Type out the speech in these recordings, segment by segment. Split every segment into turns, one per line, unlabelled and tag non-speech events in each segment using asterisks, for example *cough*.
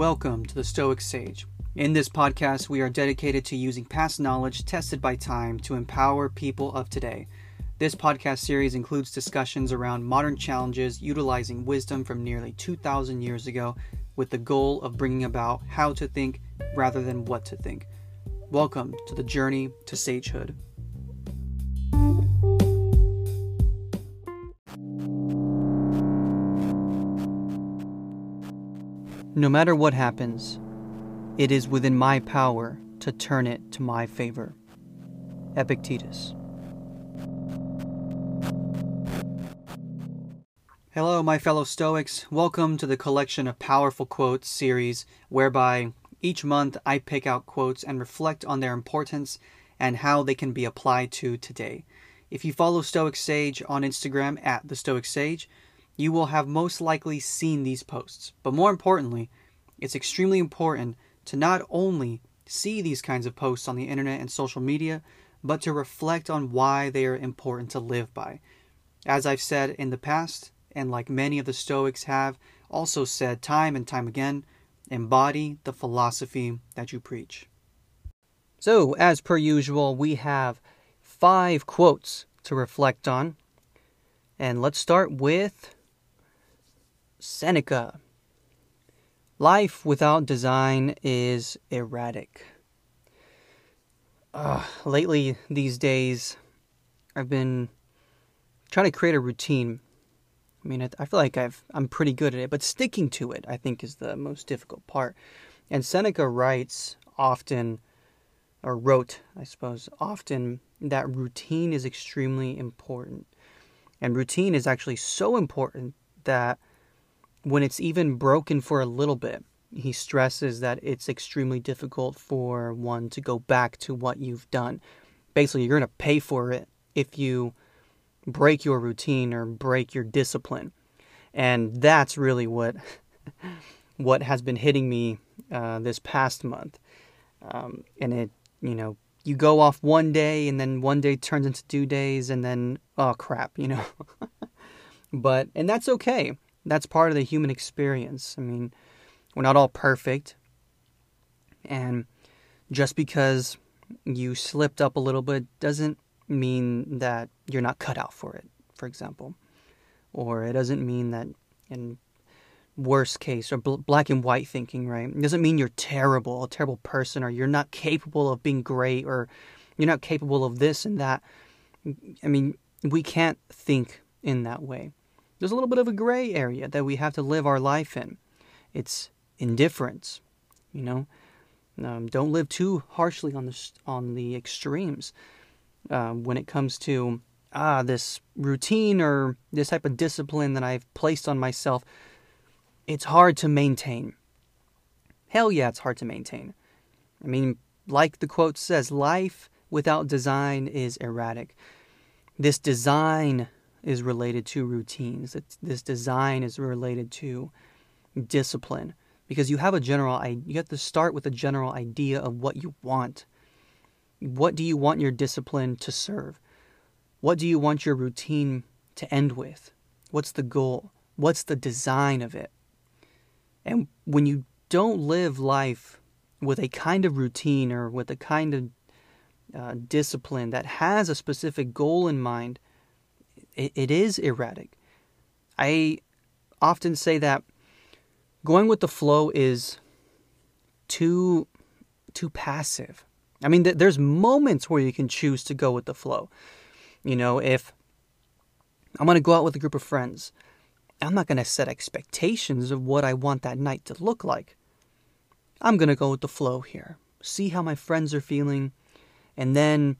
Welcome to the Stoic Sage. In this podcast, we are dedicated to using past knowledge tested by time to empower people of today. This podcast series includes discussions around modern challenges utilizing wisdom from nearly 2,000 years ago with the goal of bringing about how to think rather than what to think. Welcome to the journey to sagehood. No matter what happens, it is within my power to turn it to my favor. Epictetus. Hello, my fellow Stoics. Welcome to the Collection of Powerful Quotes series, whereby each month I pick out quotes and reflect on their importance and how they can be applied to today. If you follow Stoic Sage on Instagram at the Stoic Sage, you will have most likely seen these posts. But more importantly, it's extremely important to not only see these kinds of posts on the internet and social media, but to reflect on why they are important to live by. As I've said in the past, and like many of the Stoics have also said time and time again, embody the philosophy that you preach. So, as per usual, we have five quotes to reflect on. And let's start with Seneca. Life without design is erratic. Uh, lately, these days, I've been trying to create a routine. I mean, I feel like I've I'm pretty good at it, but sticking to it, I think, is the most difficult part. And Seneca writes often, or wrote, I suppose, often that routine is extremely important. And routine is actually so important that when it's even broken for a little bit, he stresses that it's extremely difficult for one to go back to what you've done. Basically, you're going to pay for it if you break your routine or break your discipline. And that's really what *laughs* what has been hitting me uh, this past month. Um, and it, you know, you go off one day and then one day turns into two days and then, oh crap, you know. *laughs* but, and that's okay that's part of the human experience. I mean, we're not all perfect. And just because you slipped up a little bit doesn't mean that you're not cut out for it, for example. Or it doesn't mean that, in worst case, or black and white thinking, right? It doesn't mean you're terrible, a terrible person, or you're not capable of being great, or you're not capable of this and that. I mean, we can't think in that way there's a little bit of a gray area that we have to live our life in. It's indifference, you know. Um, don't live too harshly on the on the extremes um, when it comes to ah this routine or this type of discipline that I've placed on myself. It's hard to maintain. Hell yeah, it's hard to maintain. I mean, like the quote says, life without design is erratic. This design is related to routines. This design is related to discipline because you have a general you have to start with a general idea of what you want. What do you want your discipline to serve? What do you want your routine to end with? What's the goal? What's the design of it? And when you don't live life with a kind of routine or with a kind of uh, discipline that has a specific goal in mind, it, it is erratic. I often say that going with the flow is too too passive. I mean, th- there's moments where you can choose to go with the flow. You know, if I'm going to go out with a group of friends, I'm not going to set expectations of what I want that night to look like. I'm going to go with the flow here. See how my friends are feeling, and then,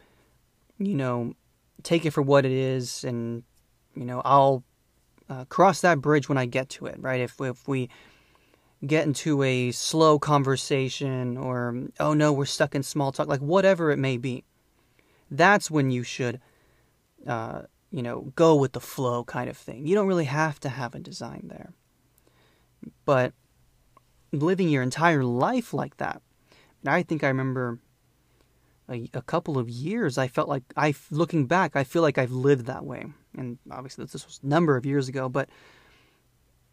you know, take it for what it is, and you know, I'll uh, cross that bridge when I get to it, right? If if we get into a slow conversation, or oh no, we're stuck in small talk, like whatever it may be, that's when you should, uh, you know, go with the flow kind of thing. You don't really have to have a design there, but living your entire life like that. I think I remember a, a couple of years, I felt like I, looking back, I feel like I've lived that way. And obviously, this was a number of years ago, but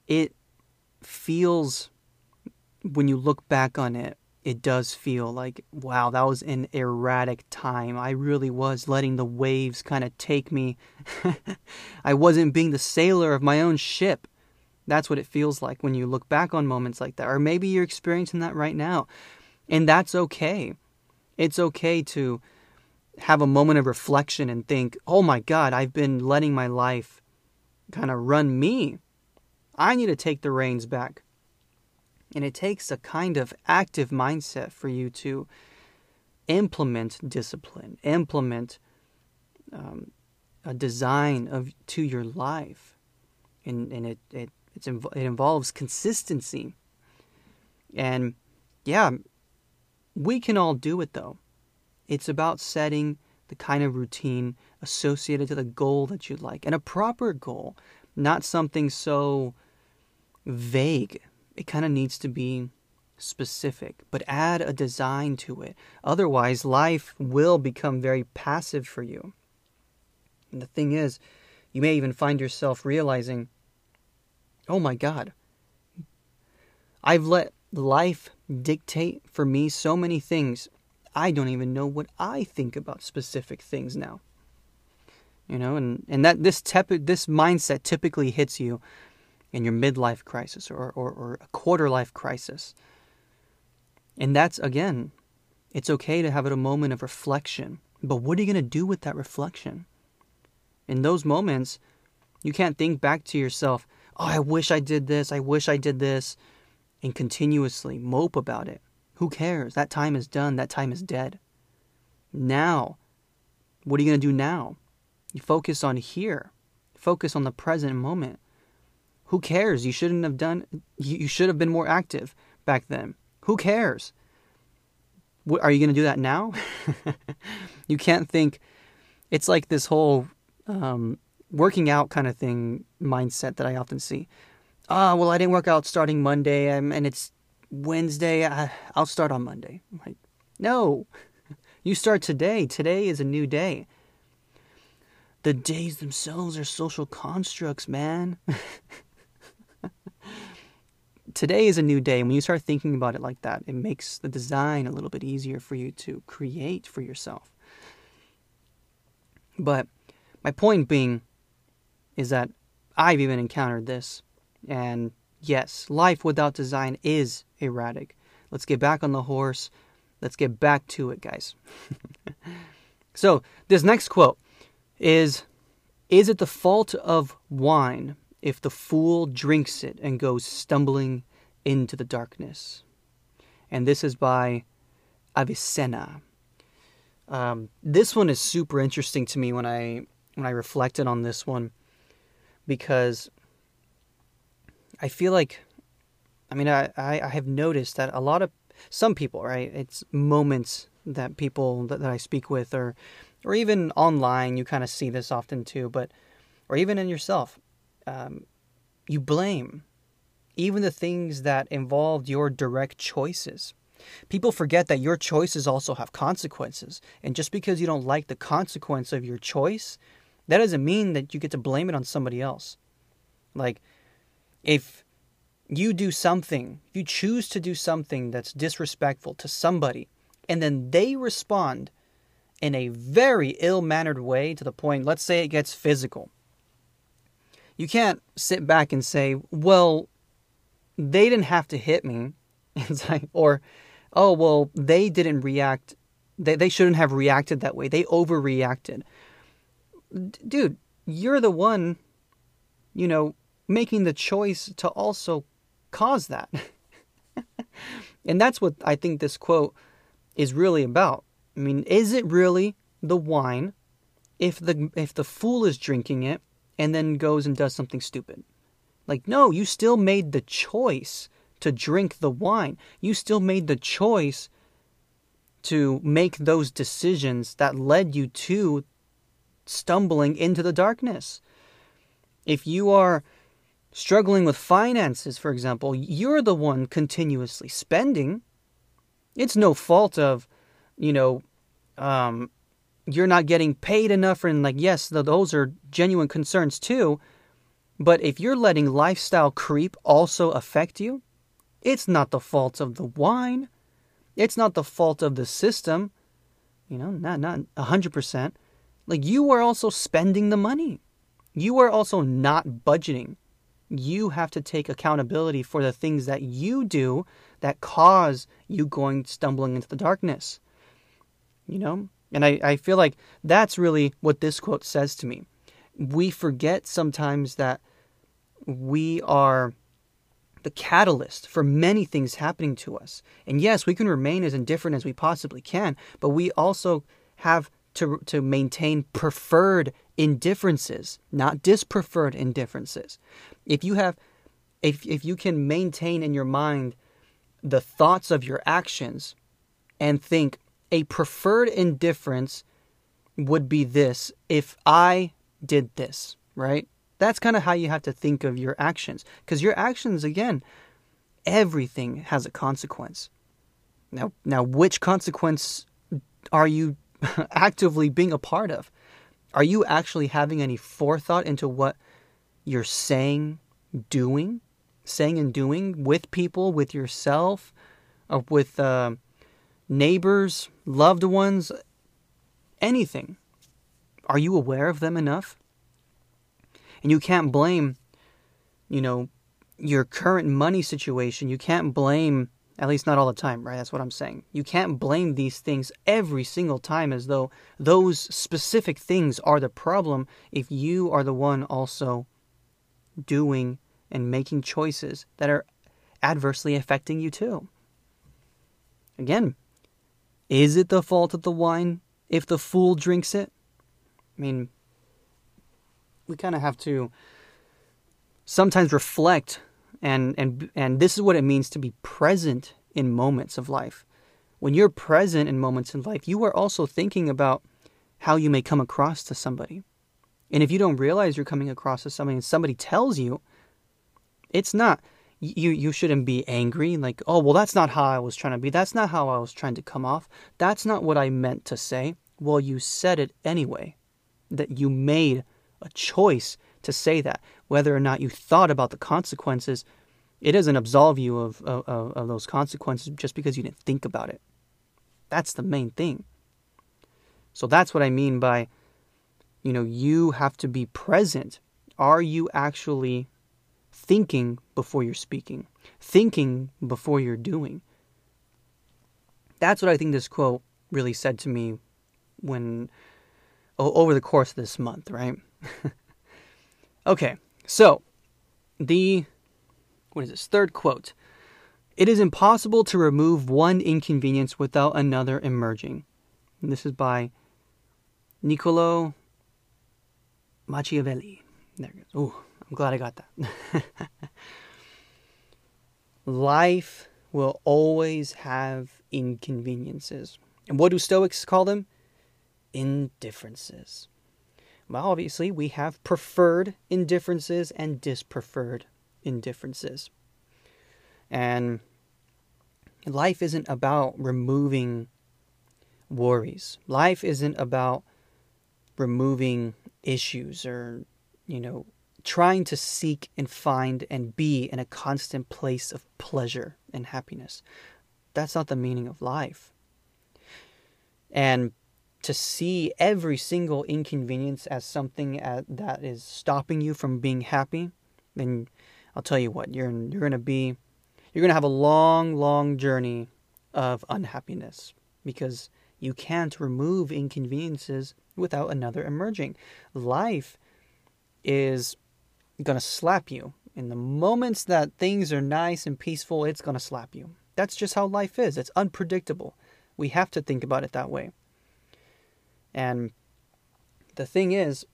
it feels when you look back on it, it does feel like, wow, that was an erratic time. I really was letting the waves kind of take me. *laughs* I wasn't being the sailor of my own ship. That's what it feels like when you look back on moments like that. Or maybe you're experiencing that right now. And that's okay. It's okay to have a moment of reflection and think, oh my God, I've been letting my life kind of run me. I need to take the reins back. And it takes a kind of active mindset for you to implement discipline, implement um, a design of to your life, and and it it it involves consistency. And yeah, we can all do it though. It's about setting the kind of routine associated to the goal that you'd like, and a proper goal, not something so vague it kind of needs to be specific, but add a design to it. Otherwise, life will become very passive for you. And the thing is, you may even find yourself realizing, oh my God, I've let life dictate for me so many things. I don't even know what I think about specific things now. You know, and, and that this tep- this mindset typically hits you in your midlife crisis or, or, or a quarter life crisis. And that's, again, it's okay to have it a moment of reflection. But what are you going to do with that reflection? In those moments, you can't think back to yourself, oh, I wish I did this, I wish I did this, and continuously mope about it. Who cares? That time is done, that time is dead. Now, what are you going to do now? You focus on here, focus on the present moment. Who cares? You shouldn't have done, you should have been more active back then. Who cares? Are you going to do that now? *laughs* you can't think, it's like this whole um, working out kind of thing mindset that I often see. Ah, well, I didn't work out starting Monday, um, and it's Wednesday. I, I'll start on Monday. I'm like, no, you start today. Today is a new day. The days themselves are social constructs, man. *laughs* today is a new day. And When you start thinking about it like that, it makes the design a little bit easier for you to create for yourself. But my point being is that I've even encountered this. And yes, life without design is erratic. Let's get back on the horse. Let's get back to it, guys. *laughs* so, this next quote is Is it the fault of wine if the fool drinks it and goes stumbling into the darkness. And this is by Avicenna. Um, this one is super interesting to me when I when I reflected on this one because I feel like I mean I, I, have noticed that a lot of some people right it's moments that people that, that I speak with or or even online you kind of see this often too but or even in yourself um, you blame even the things that involved your direct choices. People forget that your choices also have consequences. And just because you don't like the consequence of your choice, that doesn't mean that you get to blame it on somebody else. Like, if you do something, you choose to do something that's disrespectful to somebody, and then they respond in a very ill mannered way to the point, let's say it gets physical. You can't sit back and say, well, they didn't have to hit me. *laughs* Like, or, oh, well, they didn't react. They, they shouldn't have reacted that way. They overreacted. D- dude, you're the one, you know, making the choice to also cause that. *laughs* and that's what I think this quote is really about. I mean, is it really the wine if the if the fool is drinking it and then goes and does something stupid. Like, no, you still made the choice to drink the wine. You still made the choice to make those decisions that led you to stumbling into the darkness. If you are struggling with finances, for example, you're the one continuously spending. It's no fault of, you know, um, you're not getting paid enough and like yes those are genuine concerns too but if you're letting lifestyle creep also affect you It's not the fault of the wine. It's not the fault of the system. You know, not not 100%. Like you are also spending the money. You are also not budgeting. You have to take accountability for the things that you do that cause you going stumbling into the darkness. You know? And I, I feel like that's really what this quote says to me. We forget sometimes that we are the catalyst for many things happening to us. And yes, we can remain as indifferent as we possibly can, but we also have to, to maintain preferred indifferences, not dispreferred indifferences. If you have if if you can maintain in your mind the thoughts of your actions and think a preferred indifference would be this if I did this, right? That's kind of how you have to think of your actions. Because your actions, again, everything has a consequence. Now, now, which consequence are you *laughs* actively being a part of? Are you actually having any forethought into what you're saying, doing, saying and doing with people, with yourself, or with uh, neighbors, loved ones, anything? Are you aware of them enough? And you can't blame, you know, your current money situation. You can't blame, at least not all the time, right? That's what I'm saying. You can't blame these things every single time as though those specific things are the problem if you are the one also doing and making choices that are adversely affecting you too. Again, is it the fault of the wine if the fool drinks it? I mean, we kind of have to sometimes reflect and and and this is what it means to be present in moments of life. When you're present in moments in life, you are also thinking about how you may come across to somebody. And if you don't realize you're coming across to somebody and somebody tells you, it's not you you shouldn't be angry like, "Oh, well that's not how I was trying to be. That's not how I was trying to come off. That's not what I meant to say." Well, you said it anyway. That you made a choice to say that. Whether or not you thought about the consequences, it doesn't absolve you of, of, of those consequences just because you didn't think about it. That's the main thing. So that's what I mean by, you know, you have to be present. Are you actually thinking before you're speaking? Thinking before you're doing? That's what I think this quote really said to me when over the course of this month, right? *laughs* okay, so the what is this third quote? It is impossible to remove one inconvenience without another emerging. And this is by Niccolo Machiavelli. There it goes. Oh, I'm glad I got that. *laughs* Life will always have inconveniences. And what do Stoics call them? Indifferences. Well, obviously, we have preferred indifferences and dispreferred indifferences. And life isn't about removing worries. Life isn't about removing issues or, you know, trying to seek and find and be in a constant place of pleasure and happiness. That's not the meaning of life. And to see every single inconvenience as something at, that is stopping you from being happy, then I'll tell you what, you're you're going to be you're going to have a long long journey of unhappiness because you can't remove inconveniences without another emerging. Life is going to slap you. In the moments that things are nice and peaceful, it's going to slap you. That's just how life is. It's unpredictable. We have to think about it that way. And the thing is,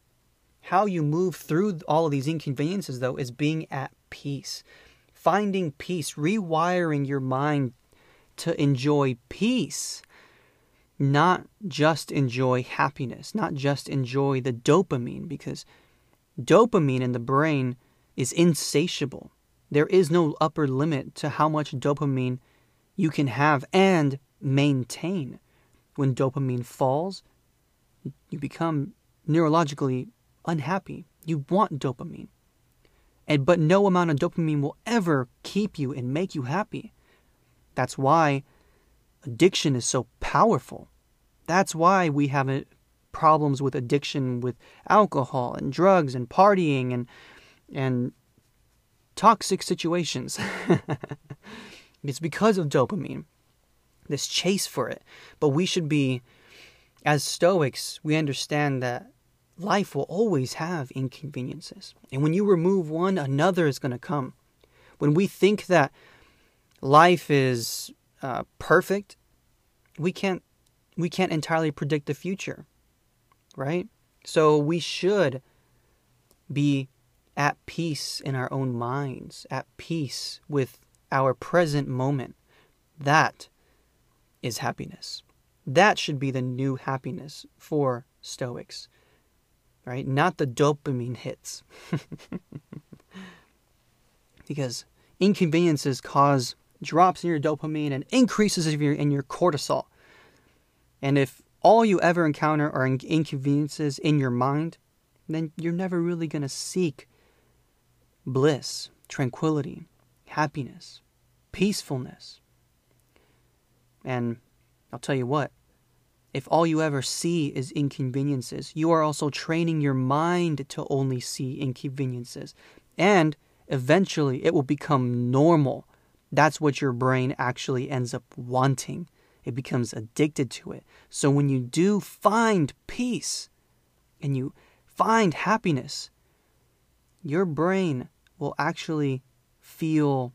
how you move through all of these inconveniences, though, is being at peace. Finding peace, rewiring your mind to enjoy peace, not just enjoy happiness, not just enjoy the dopamine, because dopamine in the brain is insatiable. There is no upper limit to how much dopamine you can have and maintain. When dopamine falls, you become neurologically unhappy. You want dopamine. And but no amount of dopamine will ever keep you and make you happy. That's why addiction is so powerful. That's why we have problems with addiction with alcohol and drugs and partying and and toxic situations. *laughs* it's because of dopamine. This chase for it. But we should be as stoics, we understand that life will always have inconveniences. And when you remove one, another is going to come. When we think that life is uh, perfect, we can't we can't entirely predict the future, right? So we should be at peace in our own minds, at peace with our present moment. That is happiness. That should be the new happiness for Stoics, right? Not the dopamine hits. *laughs* because inconveniences cause drops in your dopamine and increases in your, in your cortisol. And if all you ever encounter are inconveniences in your mind, then you're never really going to seek bliss, tranquility, happiness, peacefulness. And I'll tell you what, if all you ever see is inconveniences, you are also training your mind to only see inconveniences. And eventually it will become normal. That's what your brain actually ends up wanting. It becomes addicted to it. So when you do find peace and you find happiness, your brain will actually feel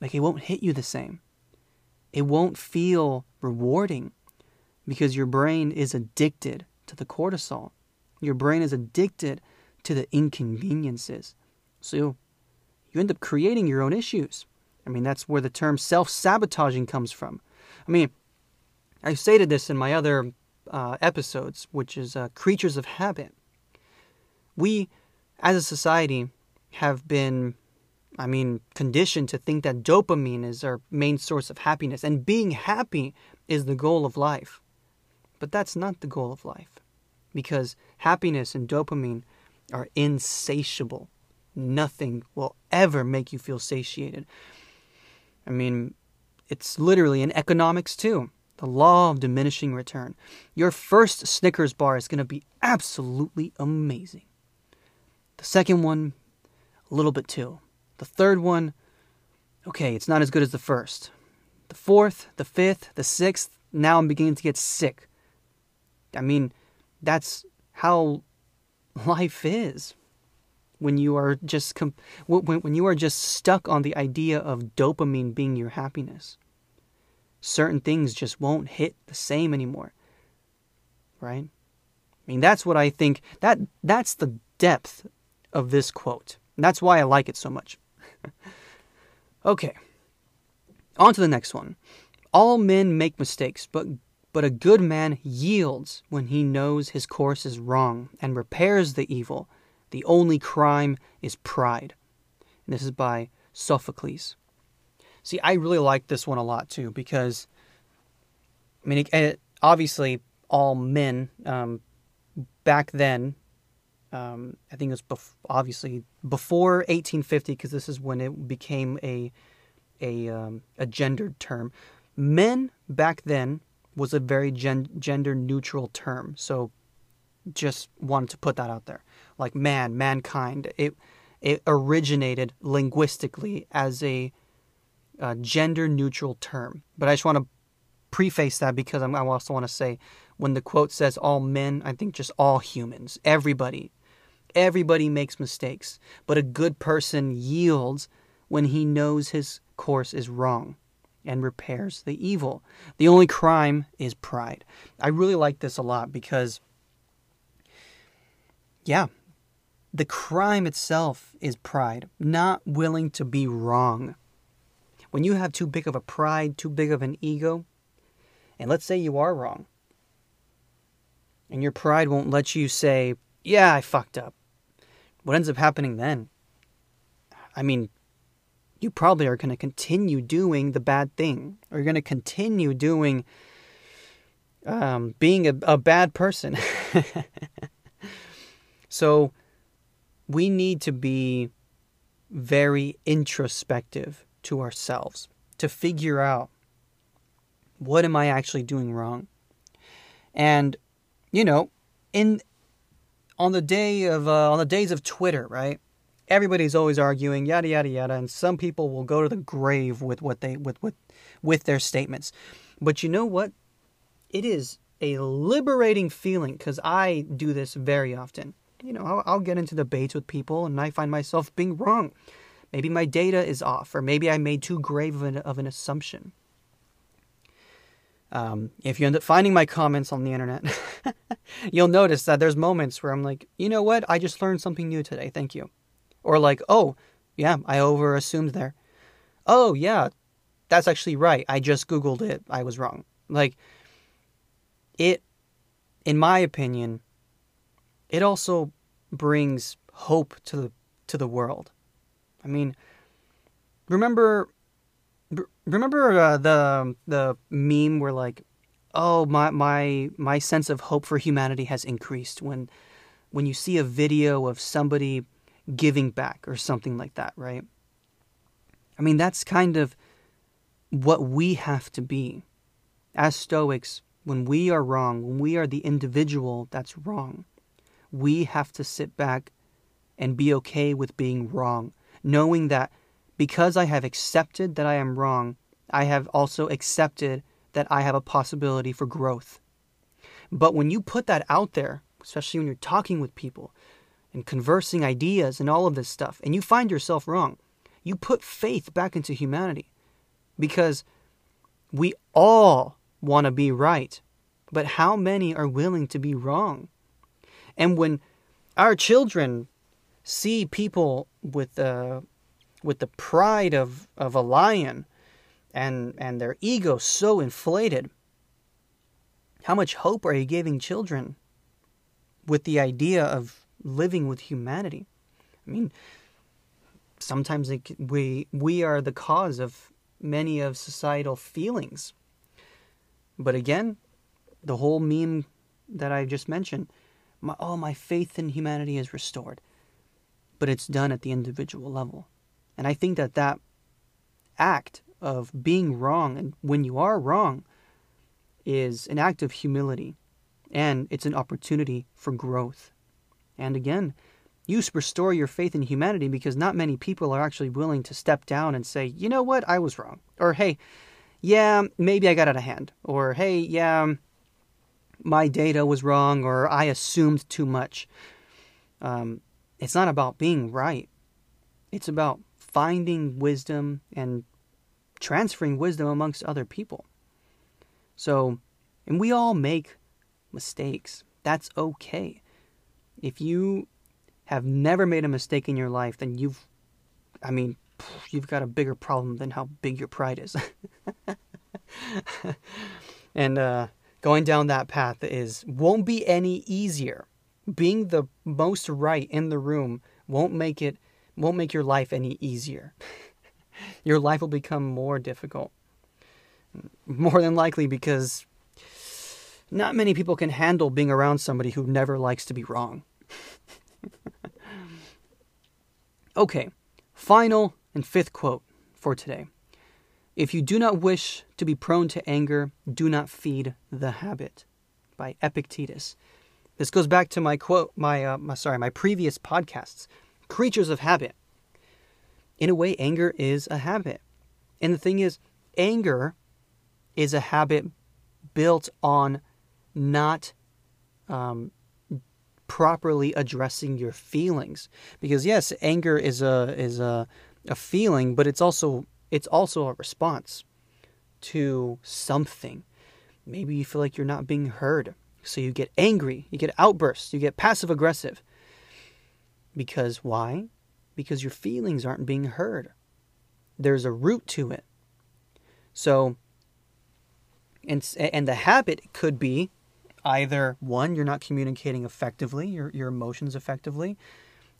like it won't hit you the same. It won't feel rewarding because your brain is addicted to the cortisol. Your brain is addicted to the inconveniences. So you end up creating your own issues. I mean, that's where the term self sabotaging comes from. I mean, I've stated this in my other uh, episodes, which is uh, creatures of habit. We, as a society, have been, I mean, conditioned to think that dopamine is our main source of happiness, and being happy is the goal of life. But that's not the goal of life, because happiness and dopamine are insatiable. Nothing will ever make you feel satiated. I mean, it's literally in economics too. The law of diminishing return. Your first Snickers bar is going to be absolutely amazing. The second one, a little bit too. The third one, okay, it's not as good as the first. The fourth, the fifth, the sixth, now I'm beginning to get sick. I mean, that's how *laughs* life is. When you are just com- when, when you are just stuck on the idea of dopamine being your happiness certain things just won't hit the same anymore right? I mean that's what i think that that's the depth of this quote. And that's why i like it so much. *laughs* Okay on to the next one all men make mistakes but but a good man yields when he knows his course is wrong and repairs the evil the only crime is pride. And this is by Sophocles. See, I really like this one a lot too because, I mean, it, it, obviously, all men um, back then, um, I think it was bef- obviously before 1850 because this is when it became a a um, a gendered term. Men back then was a very gen- gender neutral term. So just wanted to put that out there. Like man, mankind, it it originated linguistically as a, a gender neutral term. But I just want to preface that because I'm, I also want to say when the quote says all men, I think just all humans, everybody. Everybody makes mistakes, but a good person yields when he knows his course is wrong and repairs the evil. The only crime is pride. I really like this a lot because yeah, the crime itself is pride, not willing to be wrong. When you have too big of a pride, too big of an ego, and let's say you are wrong, and your pride won't let you say, Yeah, I fucked up. What ends up happening then? I mean, you probably are going to continue doing the bad thing, or you're going to continue doing um, being a, a bad person. *laughs* So we need to be very introspective to ourselves to figure out what am I actually doing wrong? And you know, in on the day of uh, on the days of Twitter, right? Everybody's always arguing yada yada yada and some people will go to the grave with what they with with with their statements. But you know what? It is a liberating feeling cuz I do this very often. You know, I'll, I'll get into debates with people and I find myself being wrong. Maybe my data is off or maybe I made too grave of an, of an assumption. Um, if you end up finding my comments on the internet, *laughs* you'll notice that there's moments where I'm like, you know what? I just learned something new today. Thank you. Or like, oh, yeah, I over assumed there. Oh, yeah, that's actually right. I just Googled it. I was wrong. Like, it, in my opinion, it also brings hope to the, to the world. I mean, remember remember uh, the the meme where like oh my my my sense of hope for humanity has increased when when you see a video of somebody giving back or something like that right i mean that's kind of what we have to be as stoics when we are wrong when we are the individual that's wrong we have to sit back and be okay with being wrong knowing that because I have accepted that I am wrong, I have also accepted that I have a possibility for growth. But when you put that out there, especially when you're talking with people and conversing ideas and all of this stuff, and you find yourself wrong, you put faith back into humanity because we all want to be right. But how many are willing to be wrong? And when our children see people with uh, with the pride of, of a lion and, and their ego so inflated, how much hope are you giving children with the idea of living with humanity? I mean, sometimes it, we we are the cause of many of societal feelings. But again, the whole meme that I just mentioned, my, oh, my faith in humanity is restored. But it's done at the individual level. And I think that that act of being wrong and when you are wrong is an act of humility and it's an opportunity for growth. And again, you restore your faith in humanity because not many people are actually willing to step down and say, you know what, I was wrong. Or, hey, yeah, maybe I got out of hand. Or, hey, yeah, my data was wrong. Or, I assumed too much. Um, it's not about being right, it's about finding wisdom and transferring wisdom amongst other people. So, and we all make mistakes. That's okay. If you have never made a mistake in your life, then you've, I mean, you've got a bigger problem than how big your pride is. *laughs* and uh, going down that path is won't be any easier. Being the most right in the room won't make it won't make your life any easier. *laughs* your life will become more difficult. More than likely because not many people can handle being around somebody who never likes to be wrong. *laughs* okay, final and fifth quote for today. If you do not wish to be prone to anger, do not feed the habit. By Epictetus. This goes back to my quote, my, uh, my sorry, my previous podcasts creatures of habit. In a way, anger is a habit. And the thing is, anger is a habit built on not um, properly addressing your feelings. Because yes, anger is a is a, a feeling, but it's also it's also a response to something. Maybe you feel like you're not being heard. So you get angry, you get outbursts, you get passive aggressive. Because why? Because your feelings aren't being heard. There's a root to it. So, and, and the habit could be either one, you're not communicating effectively, your, your emotions effectively,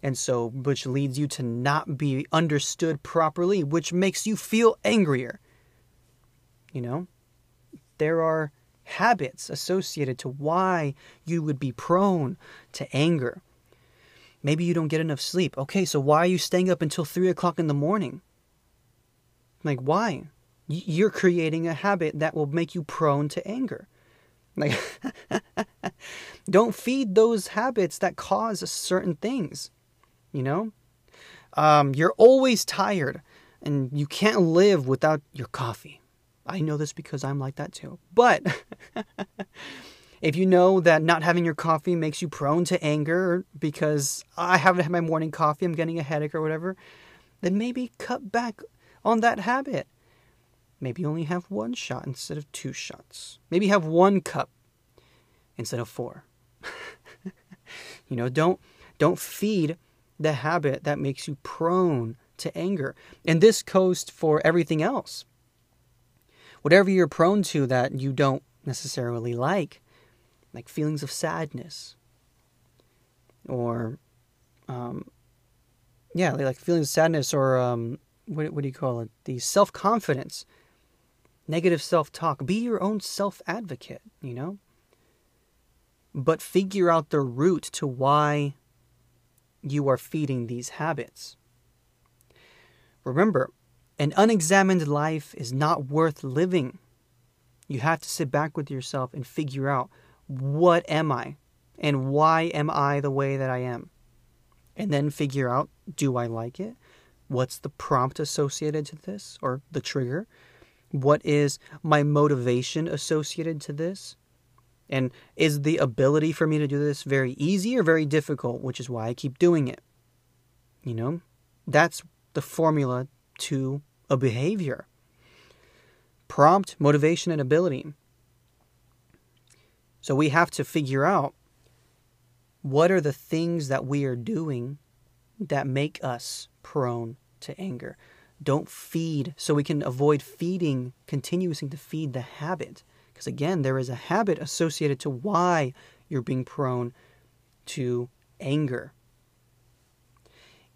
and so which leads you to not be understood properly, which makes you feel angrier. You know, there are habits associated to why you would be prone to anger. Maybe you don't get enough sleep. Okay, so why are you staying up until three o'clock in the morning? Like, why? You're creating a habit that will make you prone to anger. Like, don't feed those habits that cause certain things. You know, um, you're always tired, and you can't live without your coffee. I know this because I'm like that too. But *laughs* if you know that not having your coffee makes you prone to anger because I haven't had my morning coffee, I'm getting a headache or whatever, then maybe cut back on that habit. Maybe only have one shot instead of two shots. Maybe have one cup instead of four. *laughs* you know, don't don't feed the habit that makes you prone to anger. And this goes for everything else. Whatever you're prone to that you don't necessarily like, like feelings of sadness, or, um, yeah, like feelings of sadness, or um, what, what do you call it? The self confidence, negative self talk. Be your own self advocate, you know? But figure out the root to why you are feeding these habits. Remember, an unexamined life is not worth living. You have to sit back with yourself and figure out what am I and why am I the way that I am? And then figure out do I like it? What's the prompt associated to this or the trigger? What is my motivation associated to this? And is the ability for me to do this very easy or very difficult, which is why I keep doing it? You know, that's the formula to a behavior. Prompt, motivation, and ability. So we have to figure out what are the things that we are doing that make us prone to anger. Don't feed, so we can avoid feeding, continuing to feed the habit. Because again, there is a habit associated to why you're being prone to anger.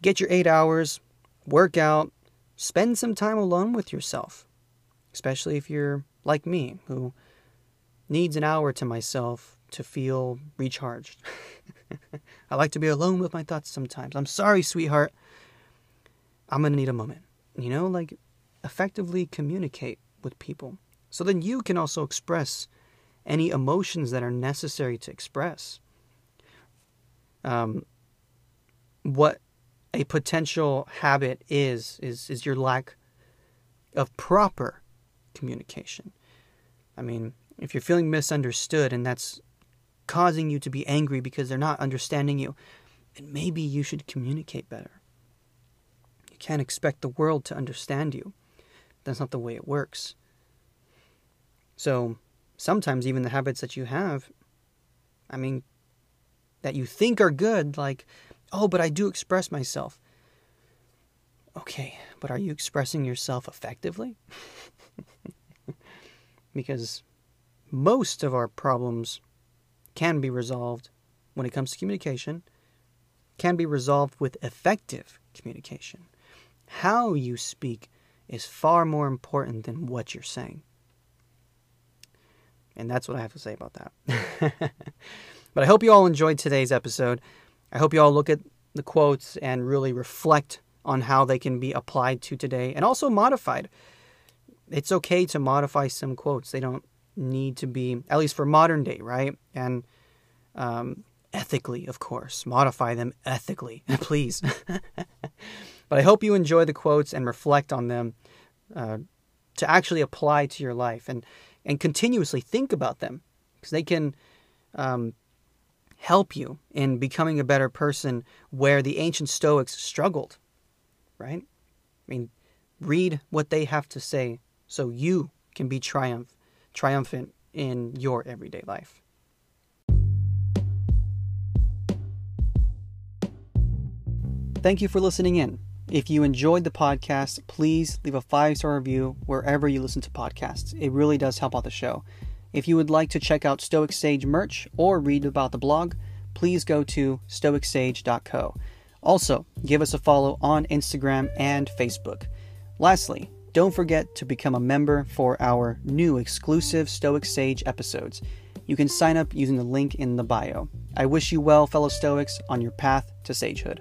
Get your eight hours, work out, spend some time alone with yourself, especially if you're like me, who needs an hour to myself to feel recharged. *laughs* I like to be alone with my thoughts sometimes. I'm sorry, sweetheart. I'm going to need a moment. You know, like effectively communicate with people. So then you can also express any emotions that are necessary to express. Um, what a potential habit is is is your lack of proper communication. I mean, if you're feeling misunderstood and that's causing you to be angry because they're not understanding you, then maybe you should communicate better. You can't expect the world to understand you. That's not the way it works. So sometimes even the habits that you have, I mean, that you think are good, like, oh, but I do express myself. Okay, but are you expressing yourself effectively? *laughs* because most of our problems can be resolved when it comes to communication, can be resolved with effective communication. How you speak is far more important than what you're saying. And that's what I have to say about that. *laughs* but I hope you all enjoyed today's episode. I hope you all look at the quotes and really reflect on how they can be applied to today and also modified. It's okay to modify some quotes. They don't need to be, at least for modern day, right? And um, ethically, of course. Modify them ethically, *laughs* please. *laughs* but I hope you enjoy the quotes and reflect on them uh, to actually apply to your life. And and continuously think about them because they can um, help you in becoming a better person where the ancient Stoics struggled, right? I mean, read what they have to say so you can be triumph, triumphant in your everyday life. Thank you for listening in. If you enjoyed the podcast, please leave a five star review wherever you listen to podcasts. It really does help out the show. If you would like to check out Stoic Sage merch or read about the blog, please go to stoicsage.co. Also, give us a follow on Instagram and Facebook. Lastly, don't forget to become a member for our new exclusive Stoic Sage episodes. You can sign up using the link in the bio. I wish you well, fellow Stoics, on your path to sagehood.